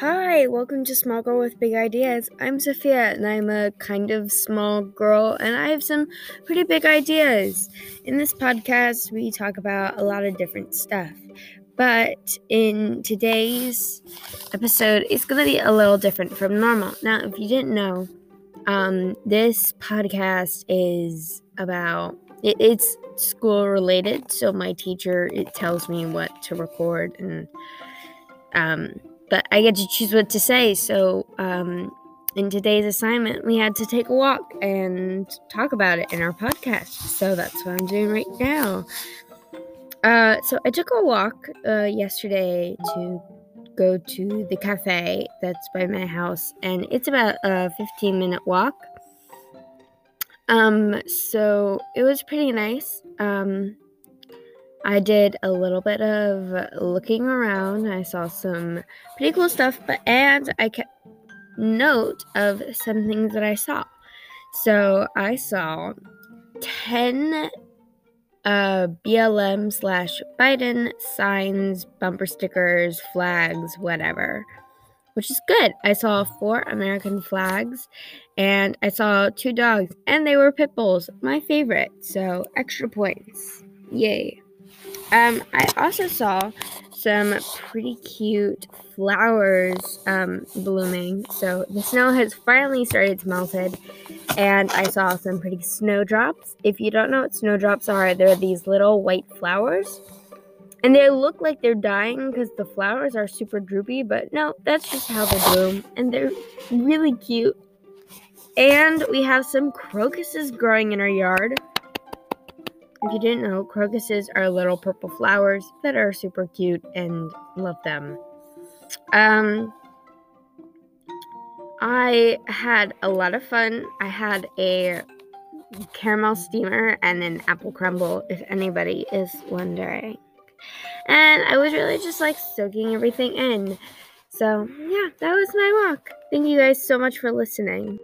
Hi, welcome to Small Girl with Big Ideas. I'm Sophia, and I'm a kind of small girl, and I have some pretty big ideas. In this podcast, we talk about a lot of different stuff. But in today's episode, it's going to be a little different from normal. Now, if you didn't know, um, this podcast is about it, it's school related. So my teacher it tells me what to record and um but I get to choose what to say. So, um, in today's assignment, we had to take a walk and talk about it in our podcast. So that's what I'm doing right now. Uh, so I took a walk uh, yesterday to go to the cafe that's by my house, and it's about a 15 minute walk. Um, so it was pretty nice. Um, I did a little bit of looking around. I saw some pretty cool stuff, but and I kept note of some things that I saw. So I saw 10 uh, BLM slash Biden signs, bumper stickers, flags, whatever, which is good. I saw four American flags and I saw two dogs, and they were pit bulls, my favorite. So extra points. Yay. Um, I also saw some pretty cute flowers um, blooming. So the snow has finally started to melt, and I saw some pretty snowdrops. If you don't know what snowdrops are, they're these little white flowers. And they look like they're dying because the flowers are super droopy, but no, that's just how they bloom. And they're really cute. And we have some crocuses growing in our yard. If you didn't know, crocuses are little purple flowers that are super cute and love them. Um, I had a lot of fun. I had a caramel steamer and an apple crumble, if anybody is wondering. And I was really just like soaking everything in. So, yeah, that was my walk. Thank you guys so much for listening.